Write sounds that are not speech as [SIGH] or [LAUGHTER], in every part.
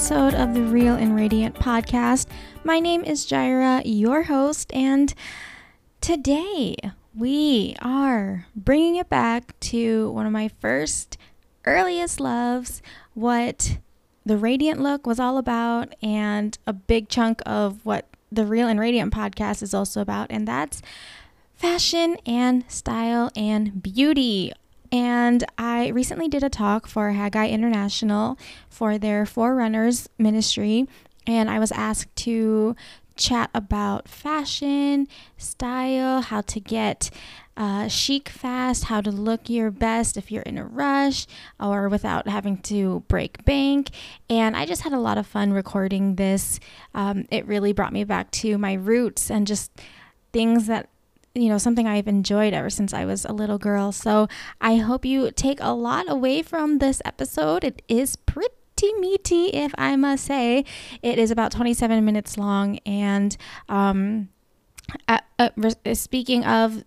episode of the Real and Radiant podcast. My name is Jireh, your host, and today we are bringing it back to one of my first, earliest loves, what the Radiant look was all about, and a big chunk of what the Real and Radiant podcast is also about, and that's fashion and style and beauty. And I recently did a talk for Haggai International for their Forerunners ministry. And I was asked to chat about fashion, style, how to get uh, chic fast, how to look your best if you're in a rush or without having to break bank. And I just had a lot of fun recording this. Um, it really brought me back to my roots and just things that you know, something I've enjoyed ever since I was a little girl. So I hope you take a lot away from this episode. It is pretty meaty, if I must say. It is about 27 minutes long. And um, uh, uh, speaking of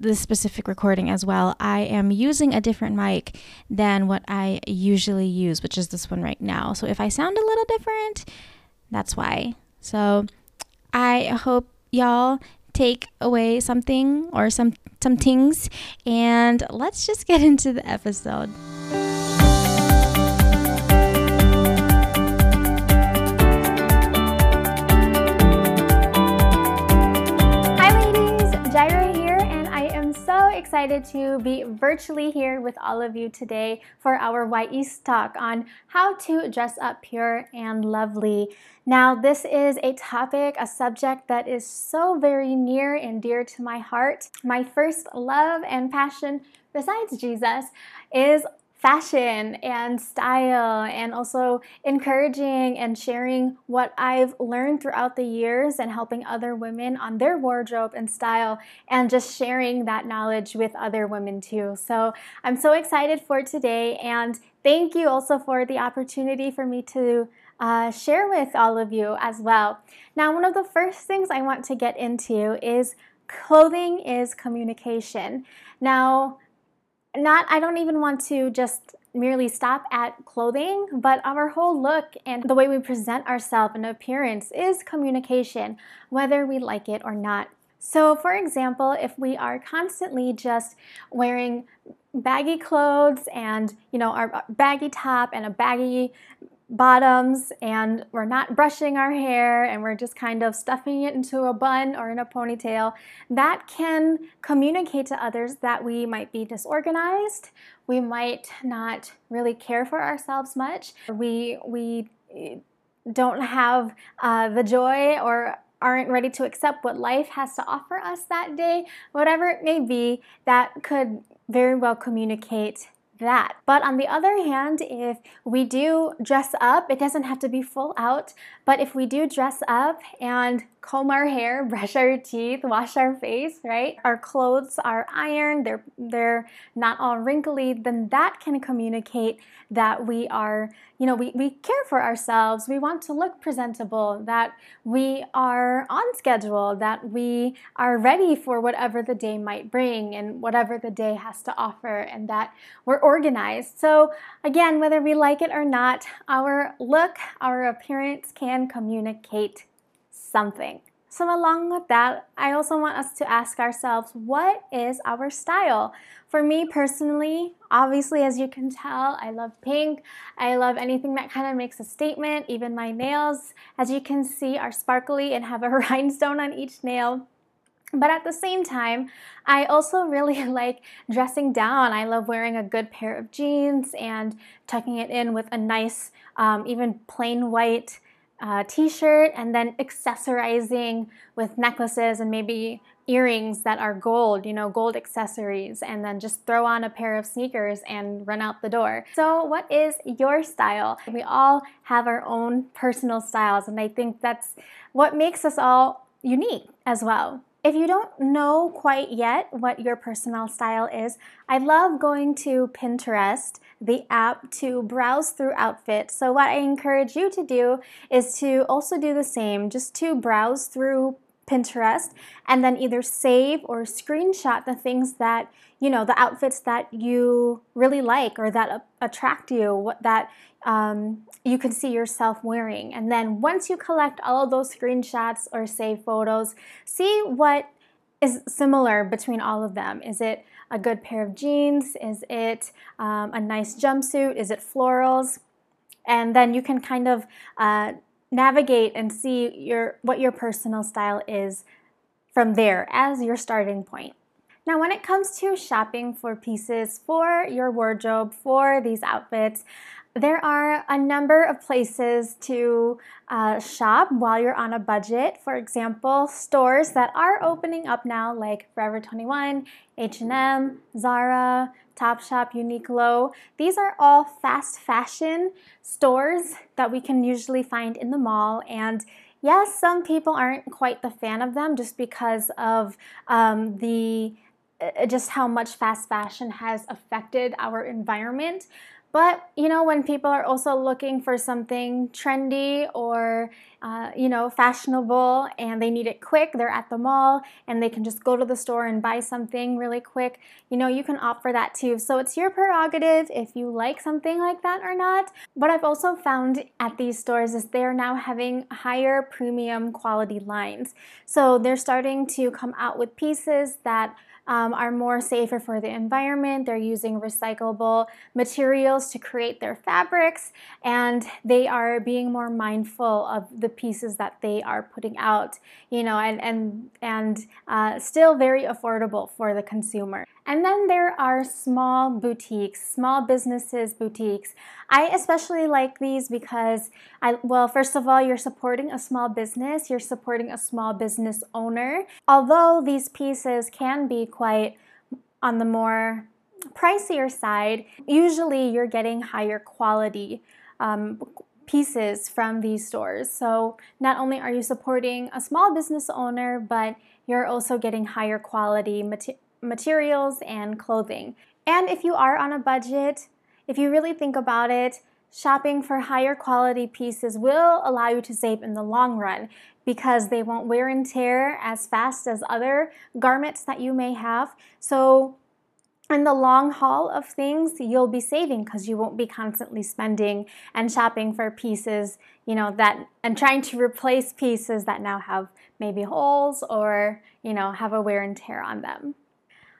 the specific recording as well, I am using a different mic than what I usually use, which is this one right now. So if I sound a little different, that's why. So I hope y'all take away something or some some things and let's just get into the episode. Excited to be virtually here with all of you today for our YE's talk on how to dress up pure and lovely. Now, this is a topic, a subject that is so very near and dear to my heart. My first love and passion, besides Jesus, is fashion and style and also encouraging and sharing what I've learned throughout the years and helping other women on their wardrobe and style and just sharing that knowledge with other women too. So I'm so excited for today and thank you also for the opportunity for me to uh, share with all of you as well. Now, one of the first things I want to get into is clothing is communication. Now, not I don't even want to just merely stop at clothing, but our whole look and the way we present ourselves and appearance is communication, whether we like it or not. So, for example, if we are constantly just wearing baggy clothes and, you know, our baggy top and a baggy bottoms and we're not brushing our hair and we're just kind of stuffing it into a bun or in a ponytail, that can communicate to others that we might be disorganized, we might not really care for ourselves much, we, we don't have uh, the joy or aren't ready to accept what life has to offer us that day, whatever it may be, that could very well communicate that. But on the other hand, if we do dress up, it doesn't have to be full out, but if we do dress up and comb our hair, [LAUGHS] brush our teeth, wash our face, right? Our clothes are ironed, they're they're not all wrinkly, then that can communicate that we are, you know, we, we care for ourselves, we want to look presentable, that we are on schedule, that we are ready for whatever the day might bring and whatever the day has to offer, and that we're organized. So again, whether we like it or not, our look, our appearance can communicate something. So, along with that, I also want us to ask ourselves what is our style? For me personally, obviously, as you can tell, I love pink. I love anything that kind of makes a statement. Even my nails, as you can see, are sparkly and have a [LAUGHS] rhinestone on each nail. But at the same time, I also really [LAUGHS] like dressing down. I love wearing a good pair of jeans and tucking it in with a nice, um, even plain white uh, t-shirt and then accessorizing with necklaces and maybe earrings that are gold, you know, gold accessories, and then just throw on a pair of sneakers and run out the door. So, what is your style? We all have our own personal styles, and I think that's what makes us all unique as well. If you don't know quite yet what your personal style is, I love going to Pinterest, the app, to browse through outfits. So, what I encourage you to do is to also do the same, just to browse through Pinterest and then either save or screenshot the things that, you know, the outfits that you really like or that attract you, that um, you can see yourself wearing. And then once you collect all of those screenshots or save photos, see what is similar between all of them. Is it a good pair of jeans? Is it um, a nice jumpsuit? Is it florals? And then you can kind of uh, navigate and see your what your personal style is from there as your starting point. Now, when it comes to shopping for pieces for your wardrobe, for these outfits, there are a number of places to uh, shop while you're on a budget. For example, stores that are opening up now, like Forever 21, H&M, Zara, Topshop, Uniqlo. These are all fast fashion stores that we can usually find in the mall. And yes, some people aren't quite the fan of them just because of um, the Uh, just how much fast fashion has affected our environment. But you know, when people are also looking for something trendy or uh, you know fashionable and they need it quick, they're at the mall and they can just go to the store and buy something really quick. You know, you can opt for that too. So it's your prerogative if you like something like that or not. What I've also found at these stores is they're now having higher premium quality lines. So they're starting to come out with pieces that um, are more safer for the environment. They're using recyclable materials to create their fabrics, and they are being more mindful of the pieces that they are putting out. You know, and and and uh, still very affordable for the consumer. And then there are small boutiques, small businesses boutiques. I especially like these because I well, first of all, you're supporting a small business, you're supporting a small business owner. Although these pieces can be quite on the more pricier side, usually you're getting higher quality um, pieces from these stores. So not only are you supporting a small business owner, but you're also getting higher quality material materials and clothing. And if you are on a budget, if you really think about it, shopping for higher quality pieces will allow you to save in the long run because they won't wear and tear as fast as other garments that you may have. So in the long haul of things, you'll be saving because you won't be constantly spending and shopping for pieces, you know, that and trying to replace pieces that now have maybe holes or, you know, have a wear and tear on them.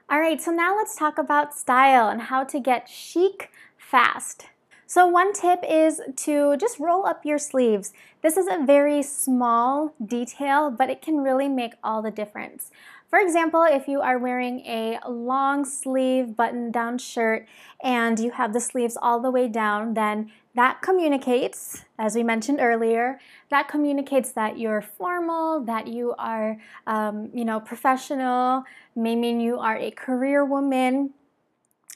All right, so now let's talk about style and how to get chic fast. So one tip is to just roll up your sleeves. This is a very small detail, but it can really make all the difference. For example, if you are wearing a long sleeve button down shirt and you have the sleeves all the way down, then that communicates, as we mentioned earlier, that communicates that you're formal, that you are, um, you know, professional, may mean you are a career woman.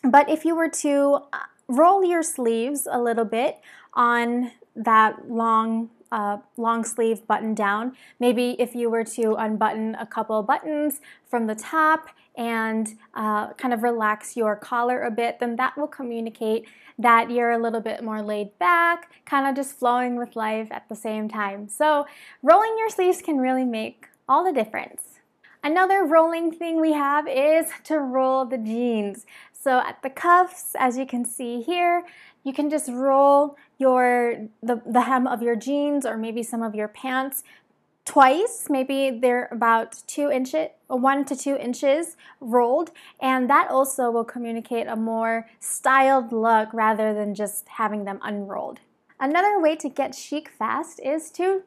But if you were to uh, roll your sleeves a little bit on that long uh, long sleeve button down. Maybe if you were to unbutton a couple buttons from the top and uh, kind of relax your collar a bit, then that will communicate that you're a little bit more laid back, kind of just flowing with life at the same time. So, rolling your sleeves can really make all the difference. Another rolling thing we have is to roll the jeans. So at the cuffs, as you can see here, you can just roll your the, the hem of your jeans or maybe some of your pants twice. Maybe they're about two inches, one to two inches rolled, and that also will communicate a more styled look rather than just having them unrolled. Another way to get chic fast is to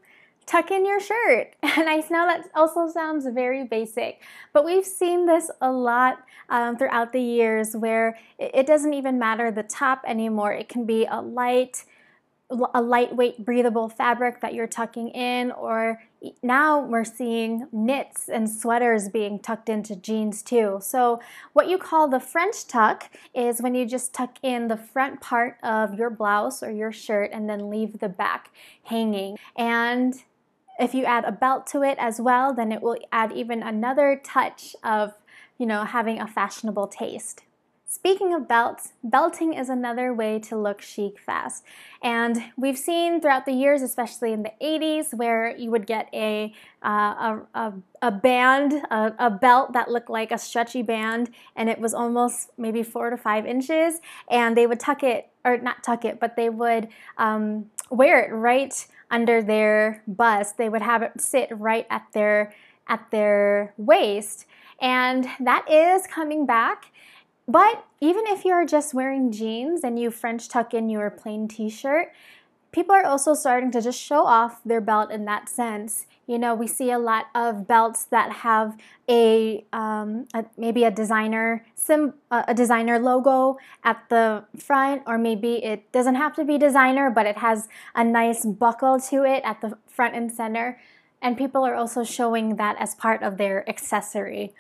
tuck in your shirt. [LAUGHS] And I know that also sounds very basic, but we've seen this a lot um, throughout the years where it doesn't even matter the top anymore. It can be a light, a lightweight breathable fabric that you're tucking in or now we're seeing knits and sweaters being tucked into jeans too. So what you call the French tuck is when you just tuck in the front part of your blouse or your shirt and then leave the back hanging. And if you add a belt to it as well, then it will add even another touch of, you know, having a fashionable taste. Speaking of belts, belting is another way to look chic fast. And we've seen throughout the years, especially in the 80s, where you would get a, uh, a, a, a, band, a, a belt that looked like a stretchy band, and it was almost maybe four to five inches, and they would tuck it, or not tuck it, but they would um, wear it right under their bust. They would have it sit right at their at their waist. And that is coming back. But even if you're just wearing jeans and you French tuck in your plain t shirt, people are also starting to just show off their belt in that sense. You know, we see a lot of belts that have a, um, a maybe a designer sim, uh, a designer logo at the front, or maybe it doesn't have to be designer, but it has a nice buckle to it at the front and center. And people are also showing that as part of their accessory.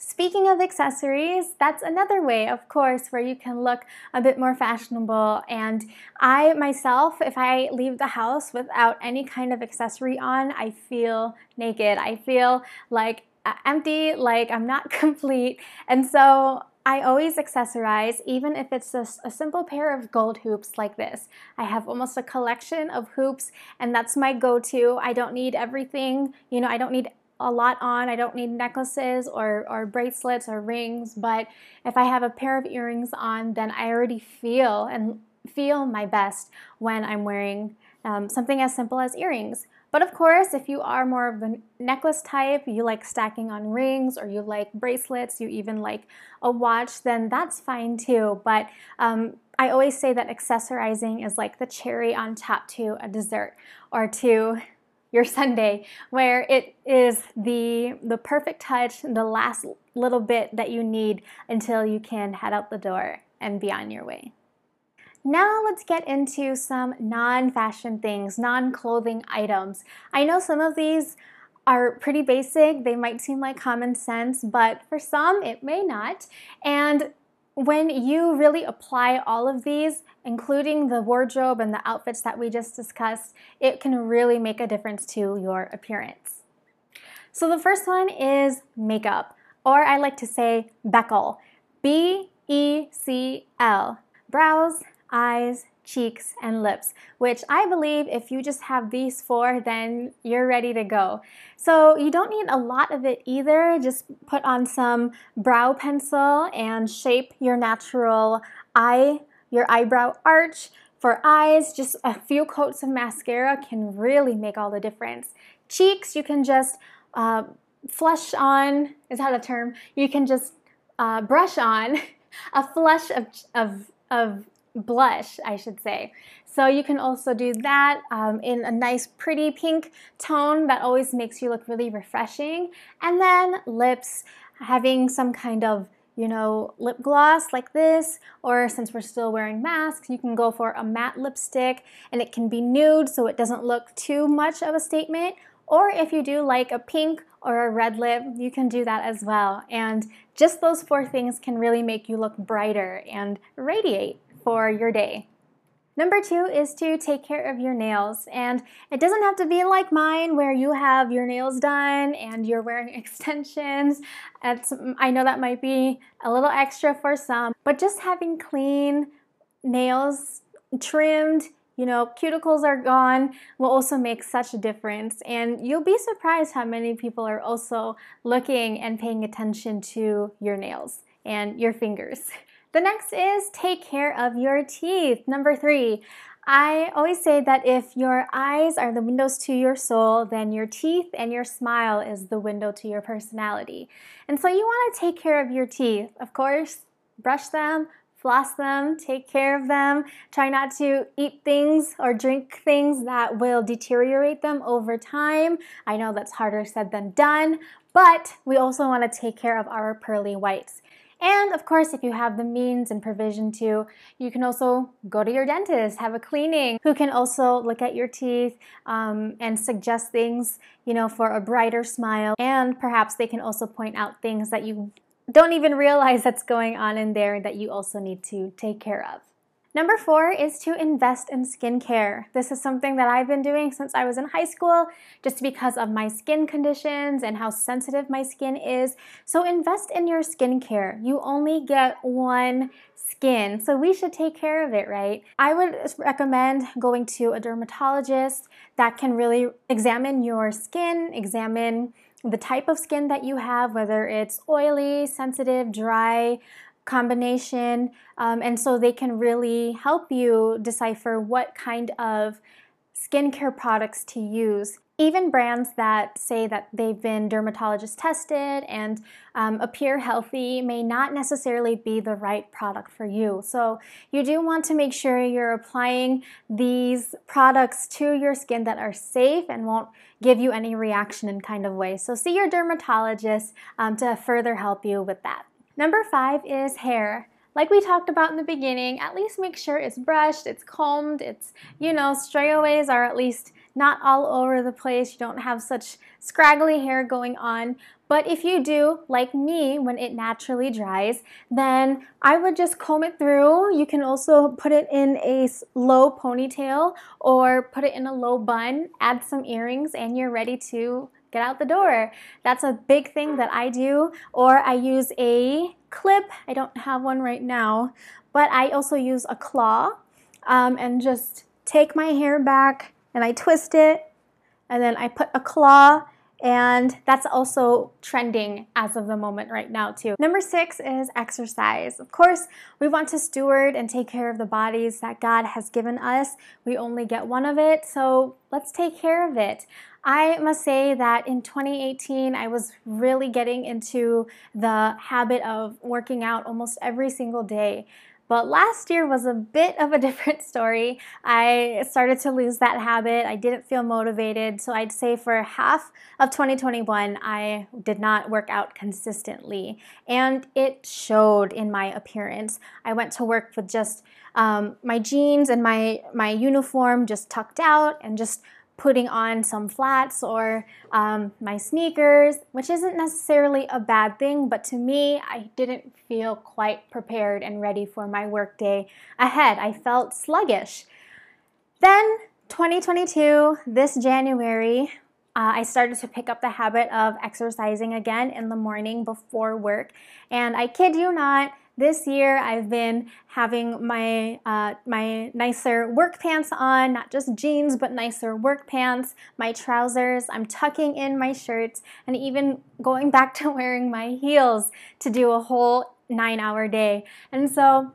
Speaking of accessories, that's another way, of course, where you can look a bit more fashionable. And I myself, if I leave the house without any kind of accessory on, I feel naked. I feel like uh, empty, like I'm not [LAUGHS] complete. And so I always accessorize, even if it's just a simple pair of gold hoops like this. I have almost a collection of hoops, and that's my go to. I don't need everything, you know, I don't need a lot on. I don't need necklaces or, or bracelets or rings, but if I have a pair of earrings on, then I already feel and feel my best when I'm wearing um, something as simple as earrings. But of course, if you are more of the necklace type, you like stacking on rings or you like bracelets, you even like a watch, then that's fine too. But um, I always say that accessorizing is like the cherry on top to a dessert or to your sundae, where it is the the perfect touch the last little bit that you need until you can head out the door and be on your way. Now let's get into some non-fashion things non-clothing items. I know some of these are pretty basic. They might seem like common sense but for some it may not. And when you really apply all of these, including the wardrobe and the outfits that we just discussed, it can really make a difference to your appearance. So the first one is makeup, or I like to say Beckel. B E C L. Brows, eyes, cheeks, and lips, which I believe if you just have these four, then you're ready to go. So you don't need a lot of it either. Just put on some brow pencil and shape your natural eye, your eyebrow arch. For eyes, just a few coats of mascara can really make all the difference. Cheeks, you can just uh, flush on, is that a term? You can just uh, brush on [LAUGHS] a flush of, of, of blush, I should say. So you can also do that um, in a nice pretty pink tone that always makes you look really refreshing. And then lips, having some kind of you know, lip gloss like this, or since we're still wearing masks, you can go for a matte lipstick and it can be nude so it doesn't look too much of a statement. Or if you do like a pink or a red lip, you can do that as well. And just those four things can really make you look brighter and radiate for your day. Number two is to take care of your nails. And it doesn't have to be like mine where you have your nails done and you're wearing [LAUGHS] extensions. It's, I know that might be a little extra for some, but just having clean nails trimmed, you know, cuticles are gone will also make such a difference. And you'll be surprised how many people are also looking and paying attention to your nails and your fingers. [LAUGHS] The next is take care of your teeth. Number three, I always say that if your eyes are the windows to your soul, then your teeth and your smile is the window to your personality. And so you want to take care of your teeth. Of course, brush them, floss them, take care of them. Try not to eat things or drink things that will deteriorate them over time. I know that's harder said than done, but we also want to take care of our pearly whites. And of course, if you have the means and provision to, you can also go to your dentist, have a cleaning, who can also look at your teeth um, and suggest things, you know, for a brighter smile. And perhaps they can also point out things that you don't even realize that's going on in there that you also need to take care of. Number four is to invest in skincare. This is something that I've been doing since I was in high school just because of my skin conditions and how sensitive my skin is. So invest in your skincare. You only get one skin, so we should take care of it, right? I would recommend going to a dermatologist that can really examine your skin, examine the type of skin that you have, whether it's oily, sensitive, dry, combination. Um, and so they can really help you decipher what kind of skincare products to use. Even brands that say that they've been dermatologist tested and um, appear healthy may not necessarily be the right product for you. So, you do want to make sure you're applying these products to your skin that are safe and won't give you any reaction in kind of way. So, see your dermatologist um, to further help you with that. Number five is hair. Like we talked about in the beginning, at least make sure it's brushed, it's combed, it's, you know, strayaways are at least not all over the place. You don't have such scraggly hair going on. But if you do, like me, when it naturally dries, then I would just comb it through. You can also put it in a low ponytail or put it in a low bun, add some earrings, and you're ready to get out the door. That's a big thing that I do. Or I use a clip. I don't have one right now, but I also use a claw um, and just take my hair back and I twist it and then I put a claw and that's also trending as of the moment right now too. Number six is exercise. Of course, we want to steward and take care of the bodies that God has given us. We only get one of it, so let's take care of it. I must say that in 2018, I was really getting into the habit of working out almost every single day. But last year was a bit of a [LAUGHS] different story. I started to lose that habit. I didn't feel motivated. So I'd say for half of 2021, I did not work out consistently. And it showed in my appearance. I went to work with just um, my jeans and my, my uniform just tucked out and just putting on some flats or um, my sneakers, which isn't necessarily a bad thing, but to me, I didn't feel quite prepared and ready for my workday ahead. I felt sluggish. Then, 2022, this January, uh, I started to pick up the habit of exercising again in the morning before work. And I kid you not, this year I've been having my uh, my nicer work pants on, not just jeans, but nicer work pants, my trousers. I'm tucking in my shirts and even going back to [LAUGHS] wearing my heels to do a whole nine hour day. And so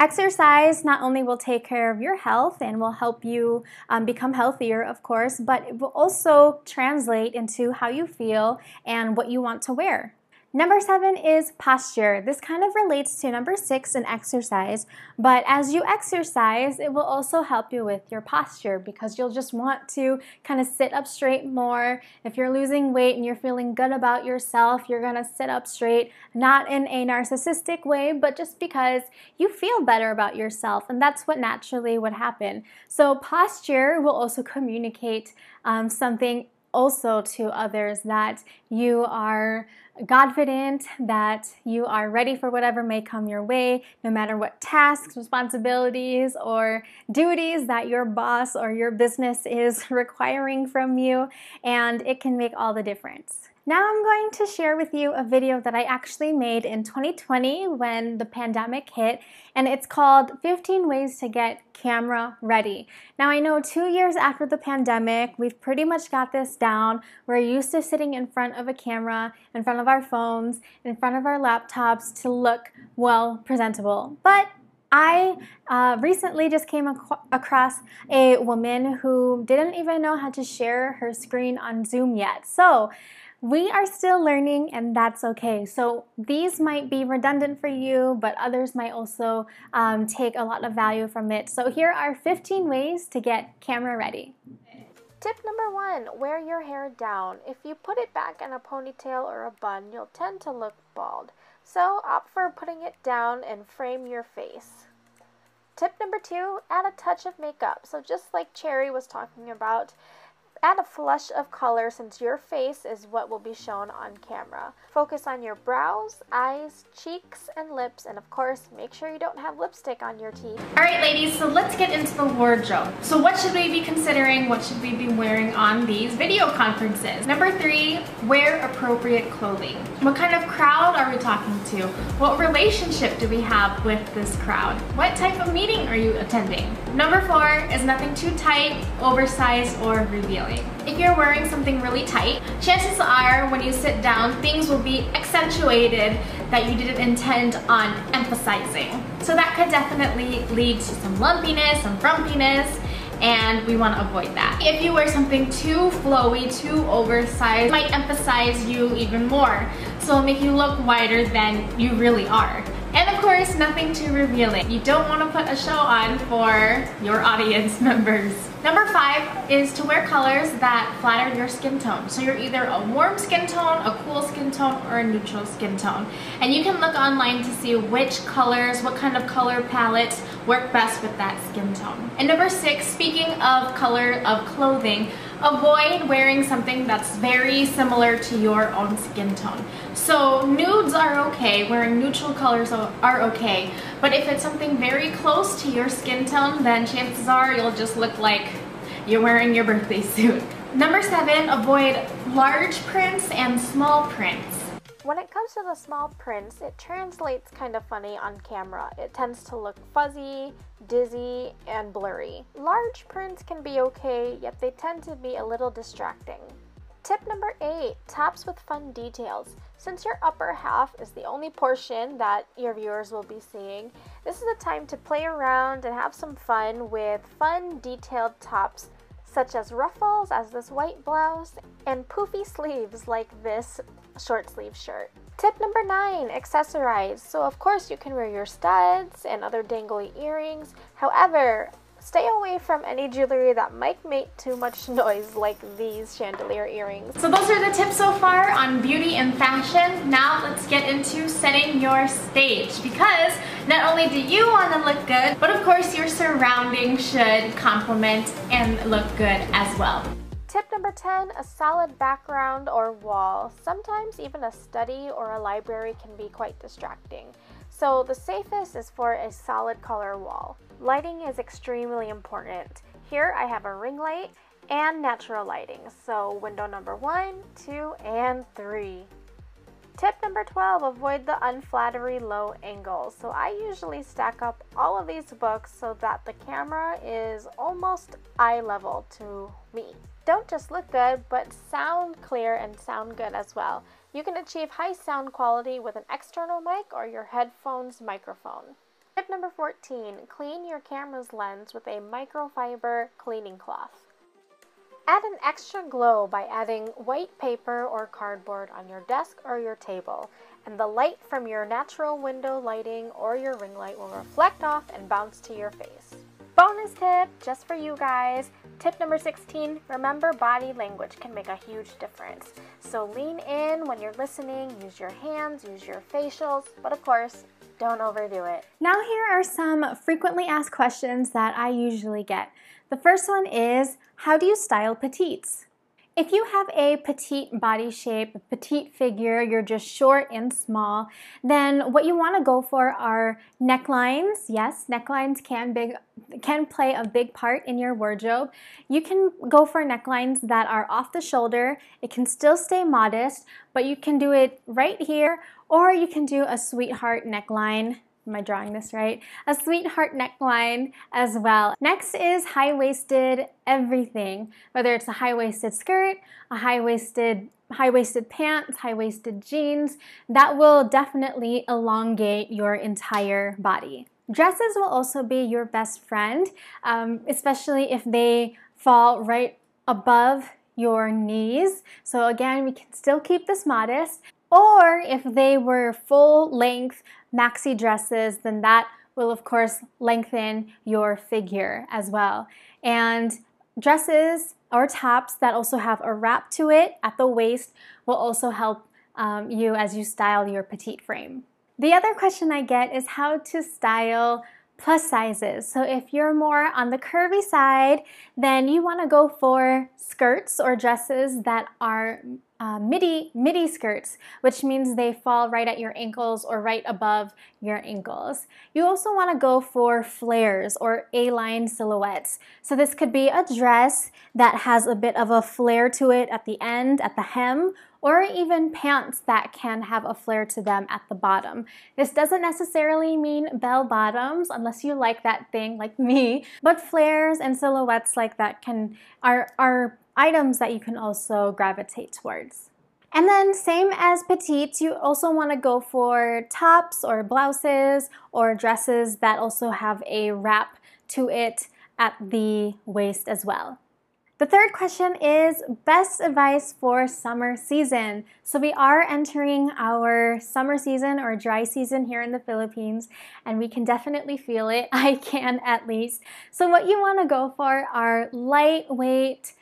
Exercise not only will take care of your health and will help you um, become healthier, of course, but it will also translate into how you feel and what you want to wear. Number seven is posture. This kind of relates to number six in exercise, but as you exercise, it will also help you with your posture because you'll just want to kind of sit up straight more. If you're losing weight and you're feeling good about yourself, you're gonna sit up straight, not in a narcissistic way, but just because you feel better about yourself, and that's what naturally would happen. So, posture will also communicate um, something also to others that you are confident, that you are ready for whatever may come your way, no matter what tasks, responsibilities, or duties that your boss or your business is [LAUGHS] requiring from you, and it can make all the difference. Now I'm going to share with you a video that I actually made in 2020 when the pandemic hit, and it's called 15 Ways to Get Camera Ready. Now I know two years after the pandemic, we've pretty much got this down. We're used to sitting in front of a camera, in front of our phones, in front of our laptops to look well presentable. But I uh, recently just came ac- across a woman who didn't even know how to share her screen on Zoom yet. So we are still learning, and that's okay. So, these might be redundant for you, but others might also um, take a lot of value from it. So, here are 15 ways to get camera ready. Tip number one wear your hair down. If you put it back in a ponytail or a bun, you'll tend to look bald. So, opt for putting it down and frame your face. Tip number two add a touch of makeup. So, just like Cherry was talking about, Add a flush of color since your face is what will be shown on camera. Focus on your brows, eyes, cheeks, and lips, and of course, make sure you don't have lipstick on your teeth. All right, ladies, so let's get into the wardrobe. So what should we be considering? What should we be wearing on these video conferences? Number three, wear appropriate clothing. What kind of crowd are we talking to? What relationship do we have with this crowd? What type of meeting are you attending? Number four is nothing too tight, oversized, or revealing. If you're wearing something really tight, chances are when you sit down, things will be accentuated that you didn't intend on emphasizing. So that could definitely lead to some lumpiness, some frumpiness, and we want to avoid that. If you wear something too flowy, too oversized, it might emphasize you even more. So it'll make you look wider than you really are. And of course, nothing too revealing. You don't want to put a show on for your audience [LAUGHS] members. Number five is to wear colors that flatter your skin tone. So you're either a warm skin tone, a cool skin tone, or a neutral skin tone. And you can look online to see which colors, what kind of color palettes work best with that skin tone. And number six, speaking of color of clothing, avoid wearing something that's very similar to your own skin tone. So nudes are okay, wearing neutral colors are okay, but if it's something very close to your skin tone, then chances are you'll just look like you're wearing your birthday suit. Number seven, avoid large prints and small prints. When it comes to the small prints, it translates kind of funny on camera. It tends to look fuzzy, dizzy, and blurry. Large prints can be okay, yet they tend to be a little distracting. Tip number eight, tops with fun details. Since your upper half is the only portion that your viewers will be seeing, this is a time to play around and have some fun with fun detailed tops such as ruffles as this white blouse and poofy [LAUGHS] sleeves like this short sleeve shirt. Tip number nine, accessorize. So of course you can wear your studs and other dangly earrings. However, Stay away from any jewelry that might make too much [LAUGHS] noise like these chandelier earrings. So those are the tips so far on beauty and fashion. Now let's get into setting your stage because not only do you want to look good, but of course your surroundings should complement and look good as well. Tip number 10, a solid background or wall. Sometimes even a study or a library can be quite distracting. So the safest is for a solid color wall. Lighting is extremely important. Here I have a ring light and natural lighting. So window number one, two, and three. Tip number 12, avoid the unflattering low angles. So I usually stack up all of these books so that the camera is almost eye level to me. Don't just look good, but sound clear and sound good as well. You can achieve high sound quality with an external mic or your headphones microphone. Tip number 14, clean your camera's lens with a microfiber cleaning cloth. Add an extra glow by adding white paper or cardboard on your desk or your table, and the light from your natural window lighting or your ring light will reflect off and bounce to your face. Bonus tip just for you guys. Tip number 16, remember body language can make a huge difference. So lean in when you're listening, use your hands, use your facials, but of course, don't overdo it. Now, here are some frequently asked questions that I usually get. The first one is How do you style petites? If you have a petite body shape, petite figure, you're just short and small, then what you want to go for are necklines. Yes, necklines can big can play a big part in your wardrobe. You can go for necklines that are off the shoulder. It can still stay modest, but you can do it right here or you can do a sweetheart neckline Am I drawing this right? A sweetheart neckline as well. Next is high-waisted everything, whether it's a high-waisted skirt, a high-waisted high-waisted pants, high-waisted jeans, that will definitely elongate your entire body. Dresses will also be your best friend, um, especially if they fall right above your knees. So again, we can still keep this modest. Or if they were full length maxi dresses, then that will of course lengthen your figure as well. And dresses or tops that also have a wrap to it at the waist will also help um, you as you style your petite frame. The other question I get is how to style plus sizes. So if you're more on the curvy side, then you want to go for skirts or dresses that are uh, midi midi skirts, which means they fall right at your ankles or right above your ankles. You also want to go for flares or A-line silhouettes. So this could be a dress that has a bit of a flare to it at the end, at the hem, or even pants that can have a flare to them at the bottom. This doesn't necessarily mean bell bottoms unless you like that thing like me, but flares and silhouettes like that can are are items that you can also gravitate towards. And then same as petites, you also want to go for tops or blouses or dresses that also have a wrap to it at the waist as well. The third question is best advice for summer season. So we are entering our summer season or dry season here in the Philippines and we can definitely feel it. [LAUGHS] I can at least. So what you want to go for are lightweight,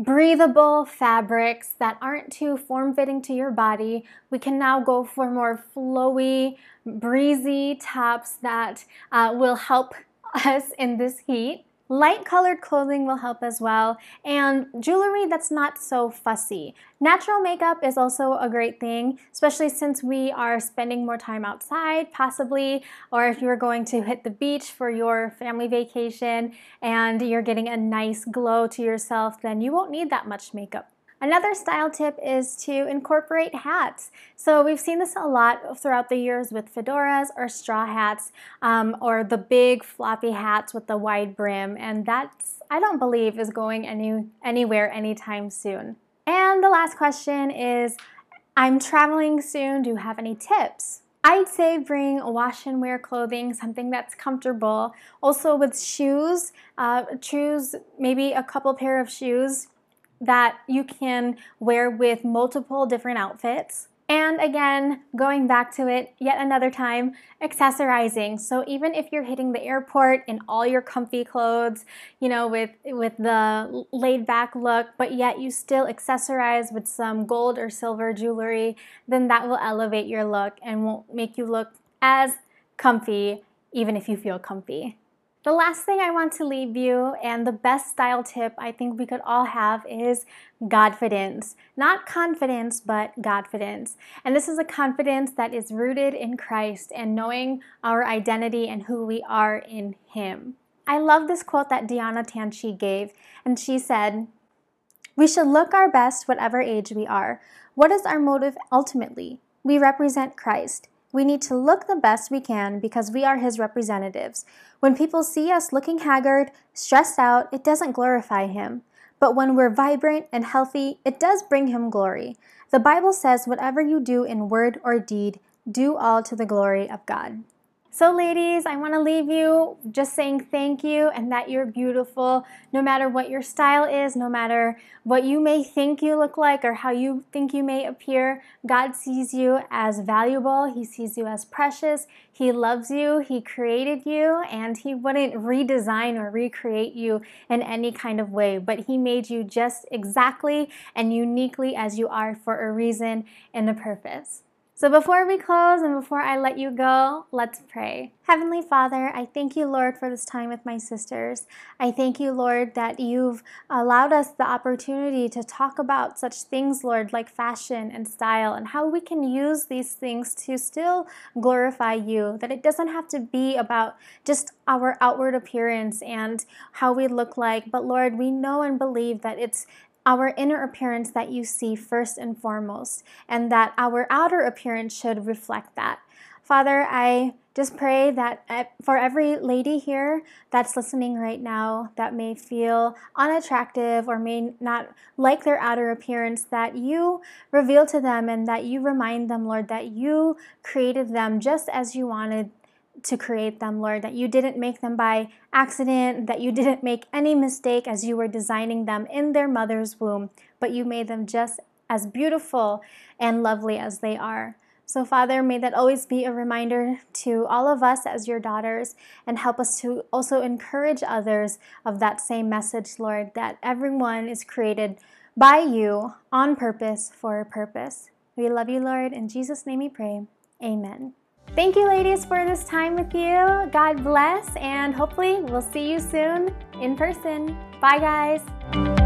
breathable fabrics that aren't too form-fitting to your body. We can now go for more flowy, breezy tops that uh, will help [LAUGHS] us in this heat. Light colored clothing will help as well, and jewelry that's not so fussy. Natural makeup is also a great thing, especially since we are spending more time outside, possibly, or if you're going to hit the beach for your family vacation and you're getting a nice glow to yourself, then you won't need that much makeup. Another style tip is to incorporate hats. So we've seen this a lot throughout the years with fedoras or straw hats um, or the big floppy hats with the wide brim and that's I don't believe is going any anywhere anytime soon. And the last question is I'm traveling soon, do you have any tips? I'd say bring wash and wear clothing, something that's comfortable. Also with shoes, uh, choose maybe a couple pair of shoes that you can wear with multiple different outfits. And again, going back to it yet another time, accessorizing. So even if you're hitting the airport in all your comfy clothes, you know, with with the laid back look, but yet you still accessorize with some gold or silver jewelry, then that will elevate your look and won't make you look as comfy even if you feel comfy. The last thing I want to leave you, and the best style tip I think we could all have, is Godfidence. Not confidence, but Godfidence. And this is a confidence that is rooted in Christ and knowing our identity and who we are in Him. I love this quote that Diana Tanchi gave, and she said, We should look our best whatever age we are. What is our motive ultimately? We represent Christ. We need to look the best we can because we are His representatives. When people see us looking haggard, stressed out, it doesn't glorify Him. But when we're vibrant and healthy, it does bring Him glory. The Bible says, whatever you do in word or deed, do all to the glory of God. So, ladies, I want to leave you just saying thank you and that you're beautiful no matter what your style is, no matter what you may think you look like or how you think you may appear. God sees you as valuable, He sees you as precious, He loves you, He created you, and He wouldn't redesign or recreate you in any kind of way, but He made you just exactly and uniquely as you are for a reason and a purpose. So before we close and before I let you go, let's pray. Heavenly Father, I thank you, Lord, for this time with my sisters. I thank you, Lord, that you've allowed us the opportunity to talk about such things, Lord, like fashion and style and how we can use these things to still glorify you. That it doesn't have to be about just our outward appearance and how we look like, but Lord, we know and believe that it's our inner appearance that you see first and foremost, and that our outer appearance should reflect that. Father, I just pray that uh, for every lady here that's listening right now that may feel unattractive or may not like their outer appearance, that you reveal to them and that you remind them, Lord, that you created them just as you wanted to create them, Lord, that you didn't make them by accident, that you didn't make any mistake as you were designing them in their mother's womb, but you made them just as beautiful and lovely as they are. So, Father, may that always be a reminder to all of us as your daughters and help us to also encourage others of that same message, Lord, that everyone is created by you on purpose for a purpose. We love you, Lord. In Jesus' name we pray. Amen. Thank you, ladies, for this time with you. God bless, and hopefully, we'll see you soon in person. Bye, guys.